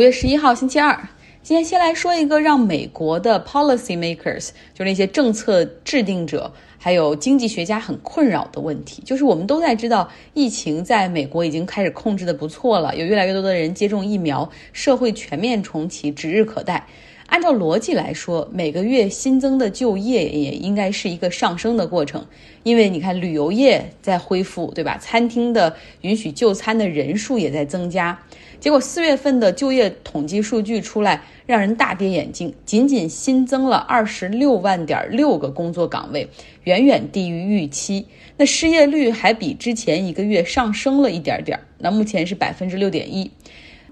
五月十一号，星期二。今天先来说一个让美国的 policy makers，就那些政策制定者，还有经济学家很困扰的问题，就是我们都在知道，疫情在美国已经开始控制的不错了，有越来越多的人接种疫苗，社会全面重启指日可待。按照逻辑来说，每个月新增的就业也应该是一个上升的过程，因为你看旅游业在恢复，对吧？餐厅的允许就餐的人数也在增加。结果四月份的就业统计数据出来，让人大跌眼镜，仅仅新增了二十六万点六个工作岗位，远远低于预期。那失业率还比之前一个月上升了一点点，那目前是百分之六点一。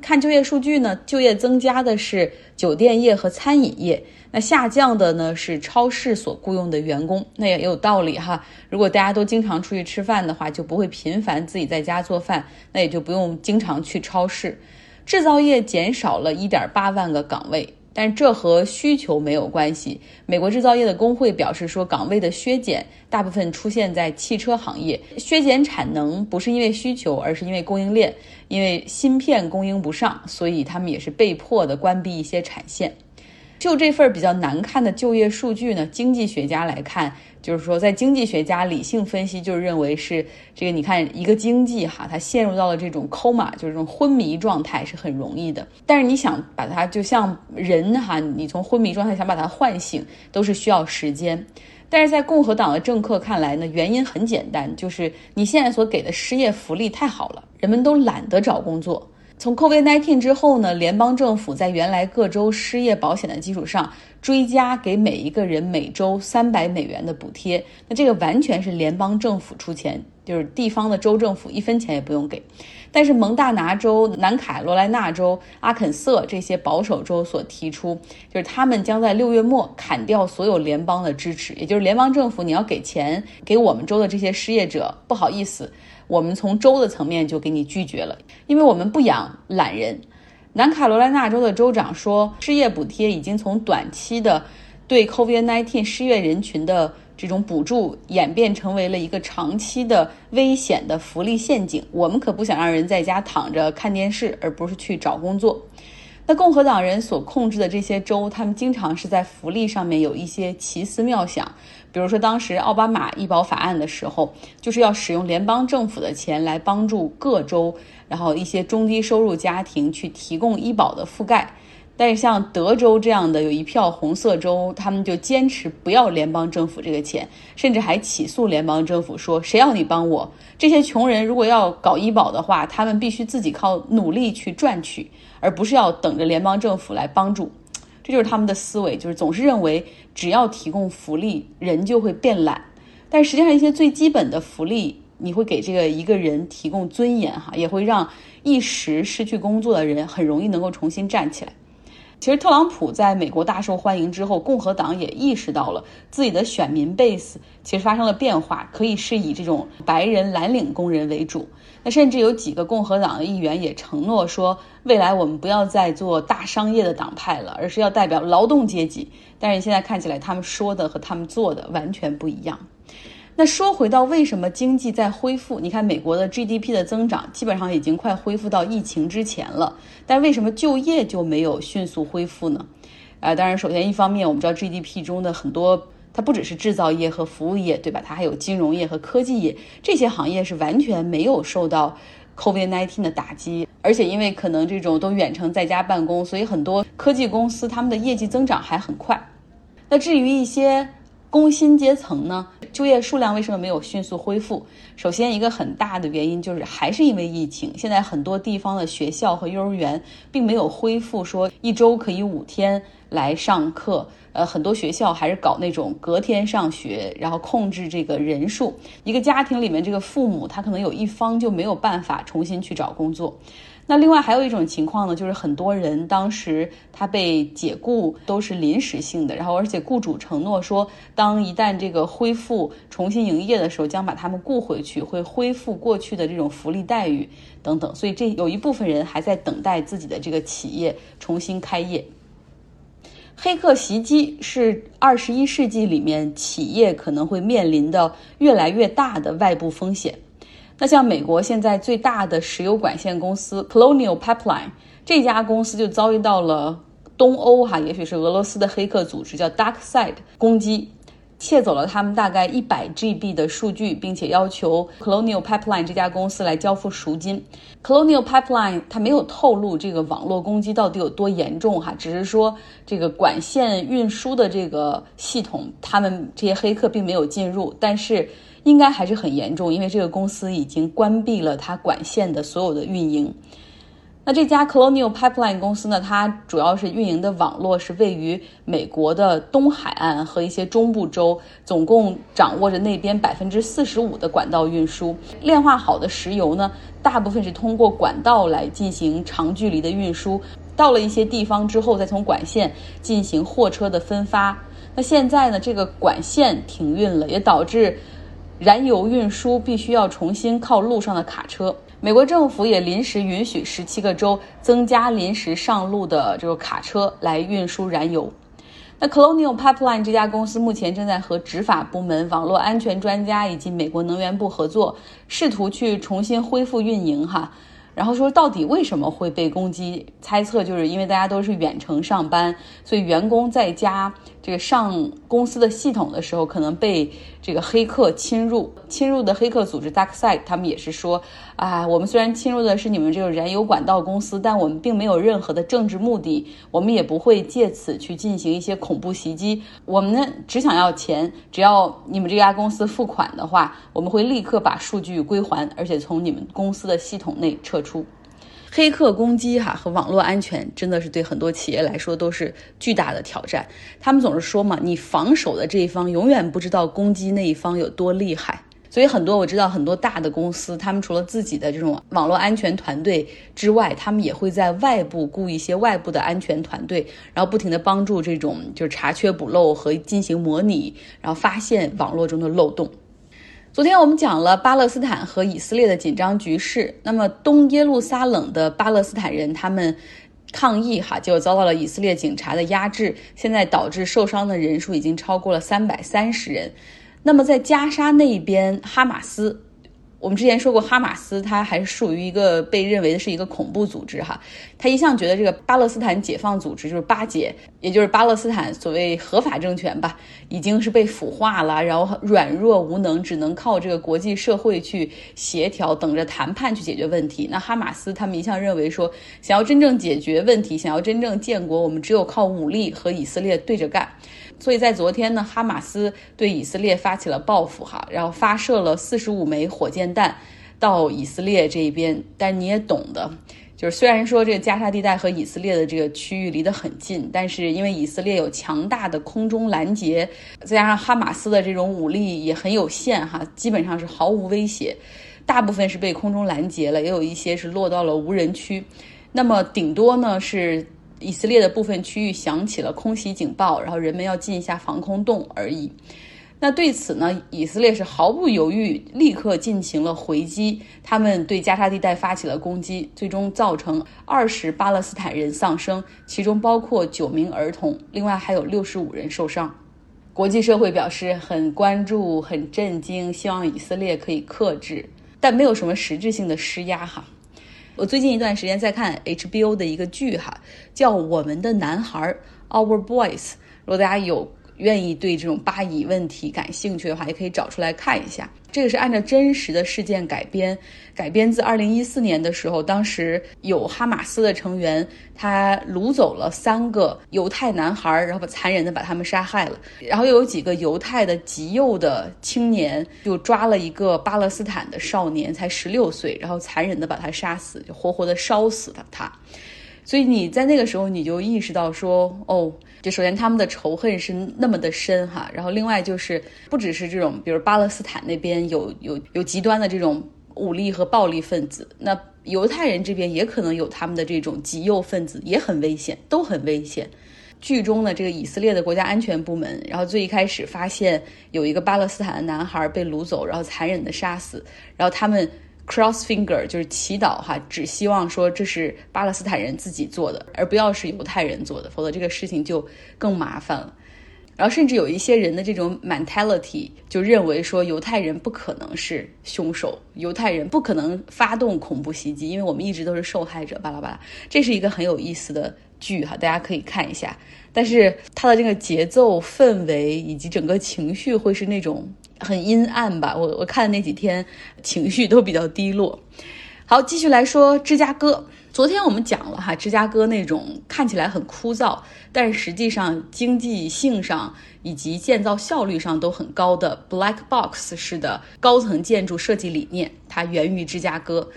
看就业数据呢，就业增加的是酒店业和餐饮业，那下降的呢是超市所雇佣的员工。那也有道理哈，如果大家都经常出去吃饭的话，就不会频繁自己在家做饭，那也就不用经常去超市。制造业减少了一点八万个岗位。但这和需求没有关系。美国制造业的工会表示说，岗位的削减大部分出现在汽车行业，削减产能不是因为需求，而是因为供应链，因为芯片供应不上，所以他们也是被迫的关闭一些产线。就这份比较难看的就业数据呢，经济学家来看，就是说，在经济学家理性分析，就是认为是这个。你看，一个经济哈，它陷入到了这种 coma，就是这种昏迷状态，是很容易的。但是你想把它就像人哈，你从昏迷状态想把它唤醒，都是需要时间。但是在共和党的政客看来呢，原因很简单，就是你现在所给的失业福利太好了，人们都懒得找工作。从 COVID-19 之后呢，联邦政府在原来各州失业保险的基础上，追加给每一个人每周三百美元的补贴。那这个完全是联邦政府出钱，就是地方的州政府一分钱也不用给。但是蒙大拿州、南卡罗来纳州、阿肯色这些保守州所提出，就是他们将在六月末砍掉所有联邦的支持，也就是联邦政府你要给钱给我们州的这些失业者，不好意思。我们从州的层面就给你拒绝了，因为我们不养懒人。南卡罗来纳州的州长说，失业补贴已经从短期的对 COVID-19 失业人群的这种补助，演变成为了一个长期的危险的福利陷阱。我们可不想让人在家躺着看电视，而不是去找工作。那共和党人所控制的这些州，他们经常是在福利上面有一些奇思妙想。比如说，当时奥巴马医保法案的时候，就是要使用联邦政府的钱来帮助各州，然后一些中低收入家庭去提供医保的覆盖。但是像德州这样的有一票红色州，他们就坚持不要联邦政府这个钱，甚至还起诉联邦政府说：“谁要你帮我？这些穷人如果要搞医保的话，他们必须自己靠努力去赚取，而不是要等着联邦政府来帮助。”这就是他们的思维，就是总是认为只要提供福利，人就会变懒。但实际上，一些最基本的福利，你会给这个一个人提供尊严，哈，也会让一时失去工作的人很容易能够重新站起来。其实特朗普在美国大受欢迎之后，共和党也意识到了自己的选民 base 其实发生了变化，可以是以这种白人蓝领工人为主。那甚至有几个共和党的议员也承诺说，未来我们不要再做大商业的党派了，而是要代表劳动阶级。但是现在看起来，他们说的和他们做的完全不一样。那说回到为什么经济在恢复？你看美国的 GDP 的增长基本上已经快恢复到疫情之前了，但为什么就业就没有迅速恢复呢？呃，当然，首先一方面我们知道 GDP 中的很多它不只是制造业和服务业，对吧？它还有金融业和科技业，这些行业是完全没有受到 COVID-19 的打击，而且因为可能这种都远程在家办公，所以很多科技公司他们的业绩增长还很快。那至于一些工薪阶层呢？就业数量为什么没有迅速恢复？首先，一个很大的原因就是还是因为疫情。现在很多地方的学校和幼儿园并没有恢复，说一周可以五天来上课。呃，很多学校还是搞那种隔天上学，然后控制这个人数。一个家庭里面，这个父母他可能有一方就没有办法重新去找工作。那另外还有一种情况呢，就是很多人当时他被解雇都是临时性的，然后而且雇主承诺说，当一旦这个恢复重新营业的时候，将把他们雇回去，会恢复过去的这种福利待遇等等。所以这有一部分人还在等待自己的这个企业重新开业。黑客袭击是二十一世纪里面企业可能会面临的越来越大的外部风险。那像美国现在最大的石油管线公司 Colonial Pipeline，这家公司就遭遇到了东欧哈，也许是俄罗斯的黑客组织叫 DarkSide 攻击。窃走了他们大概一百 GB 的数据，并且要求 Colonial Pipeline 这家公司来交付赎金。Colonial Pipeline 它没有透露这个网络攻击到底有多严重哈，只是说这个管线运输的这个系统，他们这些黑客并没有进入，但是应该还是很严重，因为这个公司已经关闭了它管线的所有的运营。那这家 Colonial Pipeline 公司呢？它主要是运营的网络是位于美国的东海岸和一些中部州，总共掌握着那边百分之四十五的管道运输。炼化好的石油呢，大部分是通过管道来进行长距离的运输，到了一些地方之后，再从管线进行货车的分发。那现在呢，这个管线停运了，也导致燃油运输必须要重新靠路上的卡车。美国政府也临时允许十七个州增加临时上路的这个卡车来运输燃油。那 Colonial Pipeline 这家公司目前正在和执法部门、网络安全专家以及美国能源部合作，试图去重新恢复运营。哈。然后说，到底为什么会被攻击？猜测就是因为大家都是远程上班，所以员工在家这个上公司的系统的时候，可能被这个黑客侵入。侵入的黑客组织 DarkSide，他们也是说，啊，我们虽然侵入的是你们这个燃油管道公司，但我们并没有任何的政治目的，我们也不会借此去进行一些恐怖袭击。我们呢，只想要钱，只要你们这家公司付款的话，我们会立刻把数据归还，而且从你们公司的系统内撤出。黑客攻击哈和网络安全真的是对很多企业来说都是巨大的挑战。他们总是说嘛，你防守的这一方永远不知道攻击那一方有多厉害。所以很多我知道很多大的公司，他们除了自己的这种网络安全团队之外，他们也会在外部雇一些外部的安全团队，然后不停的帮助这种就是查缺补漏和进行模拟，然后发现网络中的漏洞。昨天我们讲了巴勒斯坦和以色列的紧张局势，那么东耶路撒冷的巴勒斯坦人他们抗议哈，就遭到了以色列警察的压制，现在导致受伤的人数已经超过了三百三十人。那么在加沙那边，哈马斯。我们之前说过，哈马斯它还是属于一个被认为的是一个恐怖组织哈。他一向觉得这个巴勒斯坦解放组织就是巴解，也就是巴勒斯坦所谓合法政权吧，已经是被腐化了，然后软弱无能，只能靠这个国际社会去协调，等着谈判去解决问题。那哈马斯他们一向认为说，想要真正解决问题，想要真正建国，我们只有靠武力和以色列对着干。所以在昨天呢，哈马斯对以色列发起了报复，哈，然后发射了四十五枚火箭弹到以色列这边。但你也懂的，就是虽然说这个加沙地带和以色列的这个区域离得很近，但是因为以色列有强大的空中拦截，再加上哈马斯的这种武力也很有限，哈，基本上是毫无威胁。大部分是被空中拦截了，也有一些是落到了无人区。那么顶多呢是。以色列的部分区域响起了空袭警报，然后人们要进一下防空洞而已。那对此呢，以色列是毫不犹豫，立刻进行了回击。他们对加沙地带发起了攻击，最终造成二十巴勒斯坦人丧生，其中包括九名儿童，另外还有六十五人受伤。国际社会表示很关注、很震惊，希望以色列可以克制，但没有什么实质性的施压哈。我最近一段时间在看 HBO 的一个剧哈，叫《我们的男孩》（Our Boys）。如果大家有愿意对这种巴以问题感兴趣的话，也可以找出来看一下。这个是按照真实的事件改编，改编自二零一四年的时候，当时有哈马斯的成员，他掳走了三个犹太男孩，然后残忍的把他们杀害了。然后又有几个犹太的极右的青年，就抓了一个巴勒斯坦的少年，才十六岁，然后残忍的把他杀死，就活活的烧死了他。所以你在那个时候，你就意识到说，哦，首先他们的仇恨是那么的深哈，然后另外就是不只是这种，比如巴勒斯坦那边有有有极端的这种武力和暴力分子，那犹太人这边也可能有他们的这种极右分子，也很危险，都很危险。剧中的这个以色列的国家安全部门，然后最一开始发现有一个巴勒斯坦的男孩被掳走，然后残忍的杀死，然后他们。Cross finger 就是祈祷哈，只希望说这是巴勒斯坦人自己做的，而不要是犹太人做的，否则这个事情就更麻烦了。然后甚至有一些人的这种 mentality 就认为说犹太人不可能是凶手，犹太人不可能发动恐怖袭击，因为我们一直都是受害者。巴拉巴拉，这是一个很有意思的剧哈，大家可以看一下。但是它的这个节奏、氛围以及整个情绪会是那种很阴暗吧？我我看的那几天情绪都比较低落。好，继续来说芝加哥。昨天我们讲了哈，芝加哥那种看起来很枯燥，但实际上经济性上以及建造效率上都很高的 Black Box 式的高层建筑设计理念，它源于芝加哥。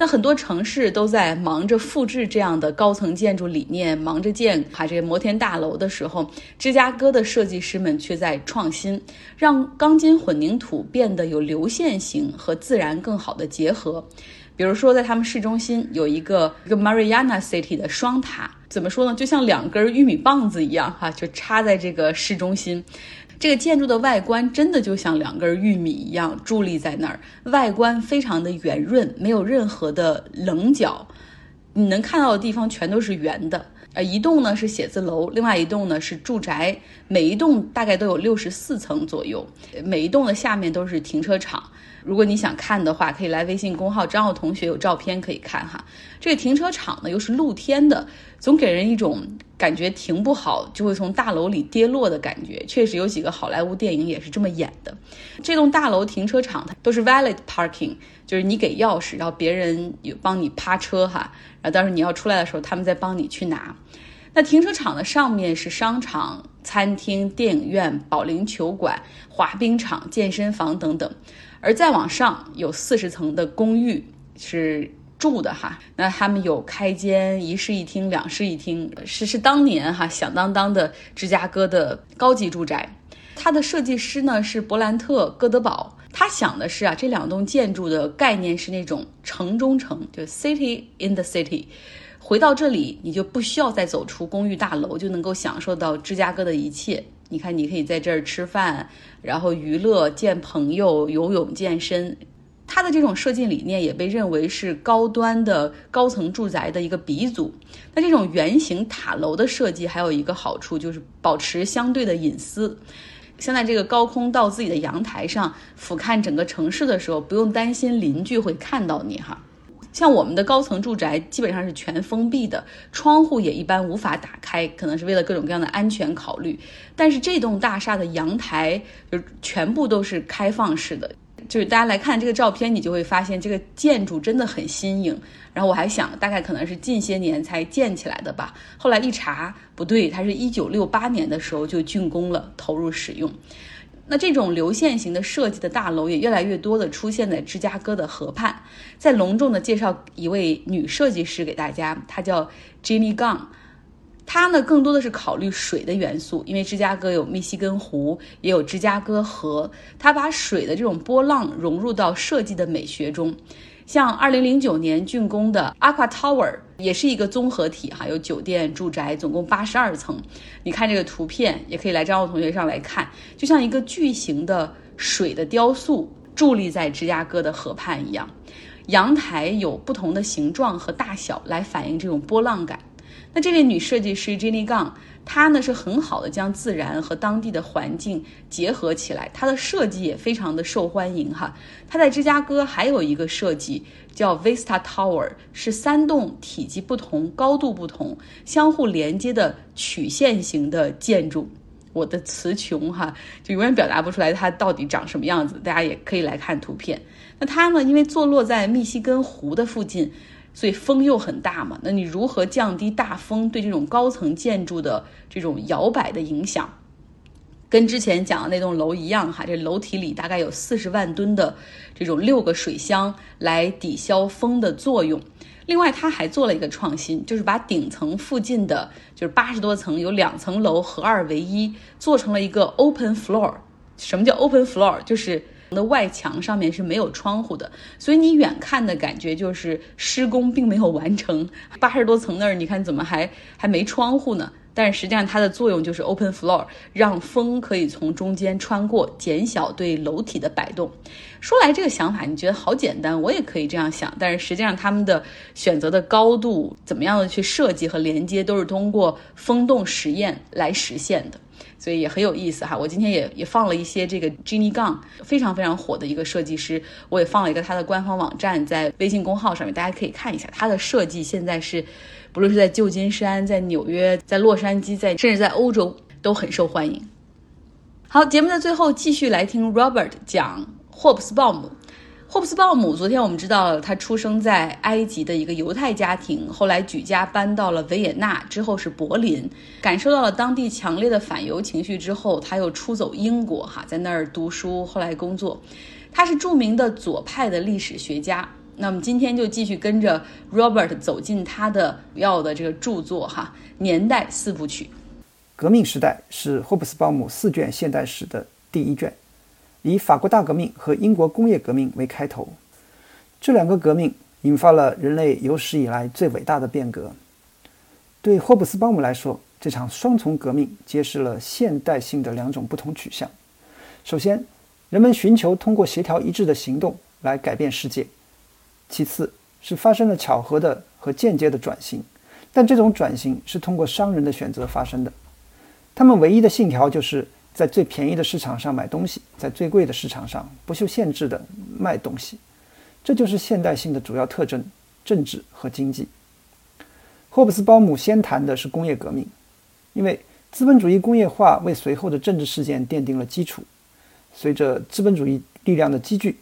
那很多城市都在忙着复制这样的高层建筑理念，忙着建哈这摩天大楼的时候，芝加哥的设计师们却在创新，让钢筋混凝土变得有流线型和自然更好的结合。比如说，在他们市中心有一个一个 Mariana City 的双塔，怎么说呢？就像两根玉米棒子一样，哈，就插在这个市中心。这个建筑的外观真的就像两根玉米一样伫立在那儿，外观非常的圆润，没有任何的棱角，你能看到的地方全都是圆的。呃，一栋呢是写字楼，另外一栋呢是住宅，每一栋大概都有六十四层左右，每一栋的下面都是停车场。如果你想看的话，可以来微信公号张浩同学有照片可以看哈。这个停车场呢又是露天的，总给人一种感觉停不好就会从大楼里跌落的感觉。确实有几个好莱坞电影也是这么演的。这栋大楼停车场它都是 valet parking，就是你给钥匙，然后别人有帮你趴车哈，然后到时候你要出来的时候，他们再帮你去拿。那停车场的上面是商场、餐厅、电影院、保龄球馆、滑冰场、健身房等等。而再往上有四十层的公寓是住的哈，那他们有开间一室一厅、两室一厅，是是当年哈响当当的芝加哥的高级住宅。它的设计师呢是伯兰特·戈德堡，他想的是啊，这两栋建筑的概念是那种城中城，就 city in the city。回到这里，你就不需要再走出公寓大楼，就能够享受到芝加哥的一切。你看，你可以在这儿吃饭，然后娱乐、见朋友、游泳、健身。它的这种设计理念也被认为是高端的高层住宅的一个鼻祖。那这种圆形塔楼的设计还有一个好处，就是保持相对的隐私。像在这个高空到自己的阳台上俯瞰整个城市的时候，不用担心邻居会看到你哈。像我们的高层住宅基本上是全封闭的，窗户也一般无法打开，可能是为了各种各样的安全考虑。但是这栋大厦的阳台就全部都是开放式的，就是大家来看这个照片，你就会发现这个建筑真的很新颖。然后我还想，大概可能是近些年才建起来的吧。后来一查，不对，它是一九六八年的时候就竣工了，投入使用。那这种流线型的设计的大楼也越来越多的出现在芝加哥的河畔。再隆重的介绍一位女设计师给大家，她叫 Jenny Gung。她呢更多的是考虑水的元素，因为芝加哥有密西根湖，也有芝加哥河，她把水的这种波浪融入到设计的美学中。像二零零九年竣工的 Aqua Tower 也是一个综合体哈，有酒店、住宅，总共八十二层。你看这个图片，也可以来张浩同学上来看，就像一个巨型的水的雕塑伫立在芝加哥的河畔一样。阳台有不同的形状和大小来反映这种波浪感。那这位女设计师 Jenny Gung。她呢是很好的将自然和当地的环境结合起来，她的设计也非常的受欢迎哈。她在芝加哥还有一个设计叫 Vista Tower，是三栋体积不同、高度不同、相互连接的曲线型的建筑。我的词穷哈，就永远表达不出来它到底长什么样子。大家也可以来看图片。那它呢，因为坐落在密西根湖的附近。所以风又很大嘛，那你如何降低大风对这种高层建筑的这种摇摆的影响？跟之前讲的那栋楼一样哈，这楼体里大概有四十万吨的这种六个水箱来抵消风的作用。另外，他还做了一个创新，就是把顶层附近的就是八十多层有两层楼合二为一，做成了一个 open floor。什么叫 open floor？就是的外墙上面是没有窗户的，所以你远看的感觉就是施工并没有完成。八十多层那儿，你看怎么还还没窗户呢？但是实际上它的作用就是 open floor，让风可以从中间穿过，减小对楼体的摆动。说来这个想法，你觉得好简单，我也可以这样想。但是实际上他们的选择的高度，怎么样的去设计和连接，都是通过风洞实验来实现的。所以也很有意思哈。我今天也也放了一些这个 Jenny Gang 非常非常火的一个设计师，我也放了一个他的官方网站在微信公号上面，大家可以看一下他的设计。现在是不论是在旧金山、在纽约、在洛杉矶、在甚至在欧洲都很受欢迎。好，节目的最后继续来听 Robert 讲。霍布斯鲍姆，霍布斯鲍姆，昨天我们知道了，他出生在埃及的一个犹太家庭，后来举家搬到了维也纳，之后是柏林，感受到了当地强烈的反犹情绪之后，他又出走英国，哈，在那儿读书，后来工作。他是著名的左派的历史学家。那么今天就继续跟着 Robert 走进他的主要的这个著作，哈，年代四部曲。革命时代是霍布斯鲍姆四卷现代史的第一卷。以法国大革命和英国工业革命为开头，这两个革命引发了人类有史以来最伟大的变革。对霍布斯鲍姆来说，这场双重革命揭示了现代性的两种不同取向。首先，人们寻求通过协调一致的行动来改变世界；其次，是发生了巧合的和间接的转型，但这种转型是通过商人的选择发生的。他们唯一的信条就是。在最便宜的市场上买东西，在最贵的市场上不受限制的卖东西，这就是现代性的主要特征：政治和经济。霍布斯鲍姆先谈的是工业革命，因为资本主义工业化为随后的政治事件奠定了基础。随着资本主义力量的积聚，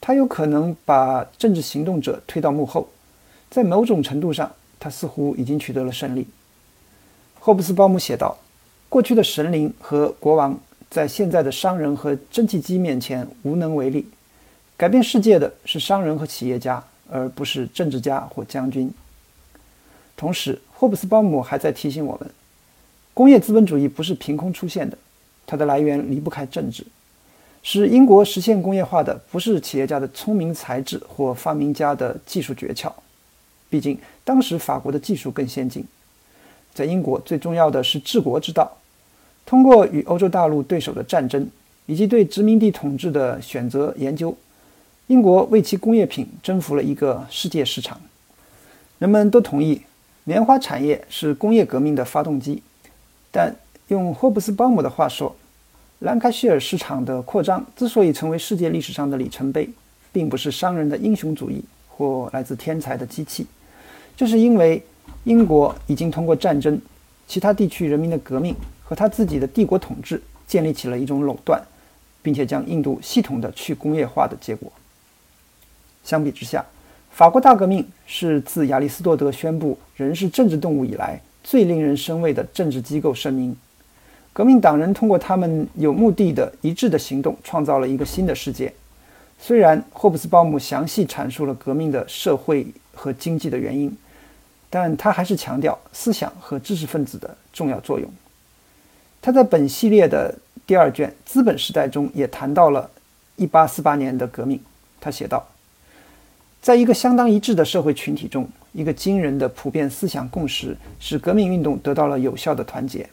他有可能把政治行动者推到幕后。在某种程度上，他似乎已经取得了胜利。霍布斯鲍姆写道。过去的神灵和国王在现在的商人和蒸汽机面前无能为力。改变世界的是商人和企业家，而不是政治家或将军。同时，霍布斯鲍姆还在提醒我们：工业资本主义不是凭空出现的，它的来源离不开政治。使英国实现工业化的不是企业家的聪明才智或发明家的技术诀窍，毕竟当时法国的技术更先进。在英国，最重要的是治国之道。通过与欧洲大陆对手的战争，以及对殖民地统治的选择研究，英国为其工业品征服了一个世界市场。人们都同意，棉花产业是工业革命的发动机。但用霍布斯鲍姆的话说，兰开希尔市场的扩张之所以成为世界历史上的里程碑，并不是商人的英雄主义或来自天才的机器，就是因为英国已经通过战争、其他地区人民的革命。和他自己的帝国统治建立起了一种垄断，并且将印度系统的去工业化的结果。相比之下，法国大革命是自亚里士多德宣布人是政治动物以来最令人生畏的政治机构声明。革命党人通过他们有目的的一致的行动，创造了一个新的世界。虽然霍布斯鲍姆详细阐述了革命的社会和经济的原因，但他还是强调思想和知识分子的重要作用。他在本系列的第二卷《资本时代》中也谈到了1848年的革命。他写道：“在一个相当一致的社会群体中，一个惊人的普遍思想共识使革命运动得到了有效的团结。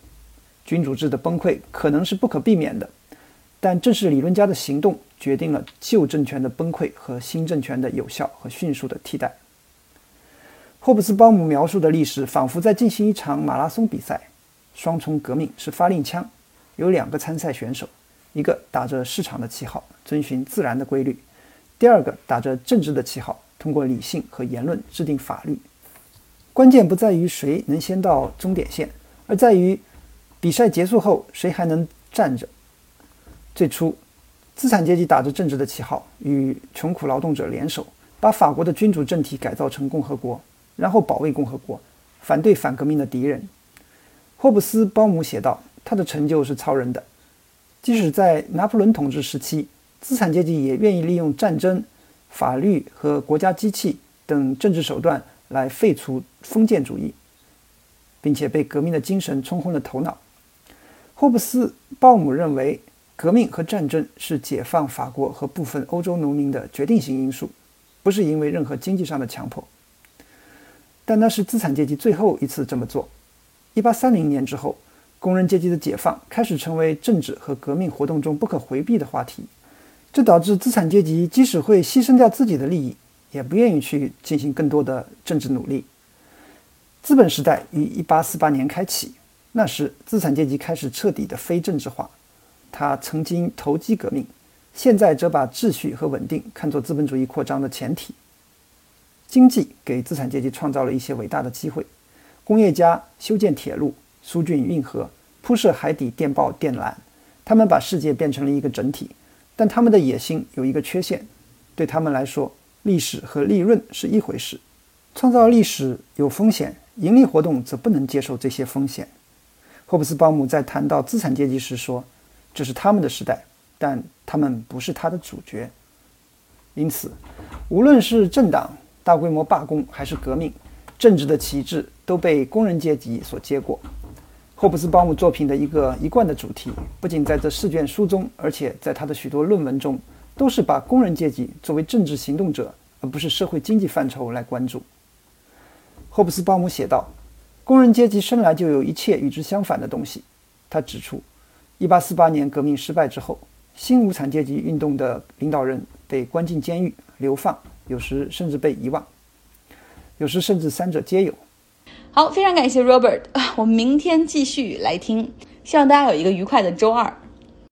君主制的崩溃可能是不可避免的，但正是理论家的行动决定了旧政权的崩溃和新政权的有效和迅速的替代。”霍布斯鲍姆描述的历史仿佛在进行一场马拉松比赛。双重革命是发令枪，有两个参赛选手，一个打着市场的旗号，遵循自然的规律；第二个打着政治的旗号，通过理性和言论制定法律。关键不在于谁能先到终点线，而在于比赛结束后谁还能站着。最初，资产阶级打着政治的旗号，与穷苦劳动者联手，把法国的君主政体改造成共和国，然后保卫共和国，反对反革命的敌人。霍布斯鲍姆写道：“他的成就是超人的。即使在拿破仑统治时期，资产阶级也愿意利用战争、法律和国家机器等政治手段来废除封建主义，并且被革命的精神冲昏了头脑。”霍布斯鲍姆认为，革命和战争是解放法国和部分欧洲农民的决定性因素，不是因为任何经济上的强迫。但那是资产阶级最后一次这么做。一八三零年之后，工人阶级的解放开始成为政治和革命活动中不可回避的话题。这导致资产阶级即使会牺牲掉自己的利益，也不愿意去进行更多的政治努力。资本时代于一八四八年开启，那时资产阶级开始彻底的非政治化。他曾经投机革命，现在则把秩序和稳定看作资本主义扩张的前提。经济给资产阶级创造了一些伟大的机会：工业家修建铁路、疏浚运河、铺设海底电报电缆，他们把世界变成了一个整体。但他们的野心有一个缺陷，对他们来说，历史和利润是一回事。创造历史有风险，盈利活动则不能接受这些风险。霍布斯鲍姆在谈到资产阶级时说：“这是他们的时代，但他们不是他的主角。”因此，无论是政党。大规模罢工还是革命，政治的旗帜都被工人阶级所接过。霍布斯鲍姆作品的一个一贯的主题，不仅在这四卷书中，而且在他的许多论文中，都是把工人阶级作为政治行动者，而不是社会经济范畴来关注。霍布斯鲍姆写道：“工人阶级生来就有一切与之相反的东西。”他指出，1848年革命失败之后，新无产阶级运动的领导人被关进监狱、流放。有时甚至被遗忘，有时甚至三者皆有。好，非常感谢 Robert，我们明天继续来听，希望大家有一个愉快的周二。